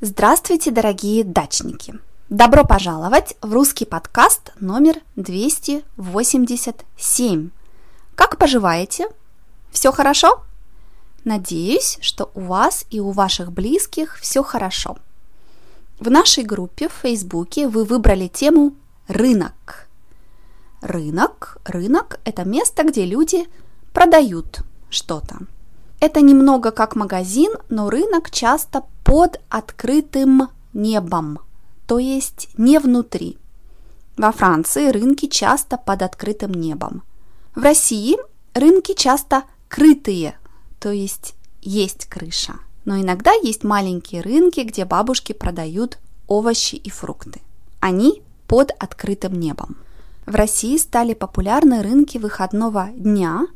Здравствуйте, дорогие дачники! Добро пожаловать в русский подкаст номер 287. Как поживаете? Все хорошо? Надеюсь, что у вас и у ваших близких все хорошо. В нашей группе в Фейсбуке вы выбрали тему «Рынок». Рынок, рынок – это место, где люди продают что-то – это немного как магазин, но рынок часто под открытым небом, то есть не внутри. Во Франции рынки часто под открытым небом. В России рынки часто крытые, то есть есть крыша. Но иногда есть маленькие рынки, где бабушки продают овощи и фрукты. Они под открытым небом. В России стали популярны рынки выходного дня,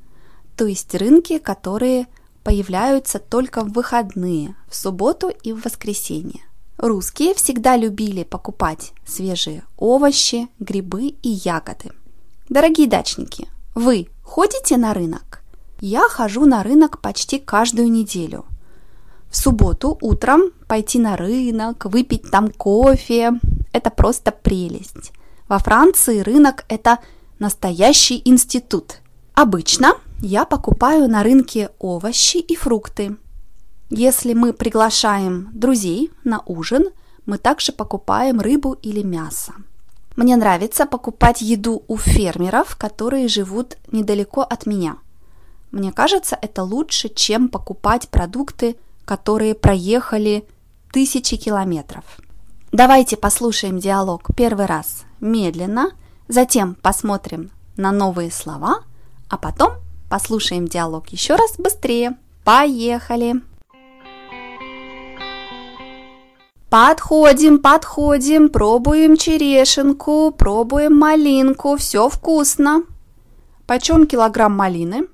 то есть рынки, которые появляются только в выходные, в субботу и в воскресенье. Русские всегда любили покупать свежие овощи, грибы и ягоды. Дорогие дачники, вы ходите на рынок? Я хожу на рынок почти каждую неделю. В субботу утром пойти на рынок, выпить там кофе – это просто прелесть. Во Франции рынок – это настоящий институт. Обычно я покупаю на рынке овощи и фрукты. Если мы приглашаем друзей на ужин, мы также покупаем рыбу или мясо. Мне нравится покупать еду у фермеров, которые живут недалеко от меня. Мне кажется, это лучше, чем покупать продукты, которые проехали тысячи километров. Давайте послушаем диалог первый раз медленно, затем посмотрим на новые слова, а потом Послушаем диалог еще раз быстрее. Поехали! Подходим, подходим, пробуем черешенку, пробуем малинку, все вкусно. Почем килограмм малины?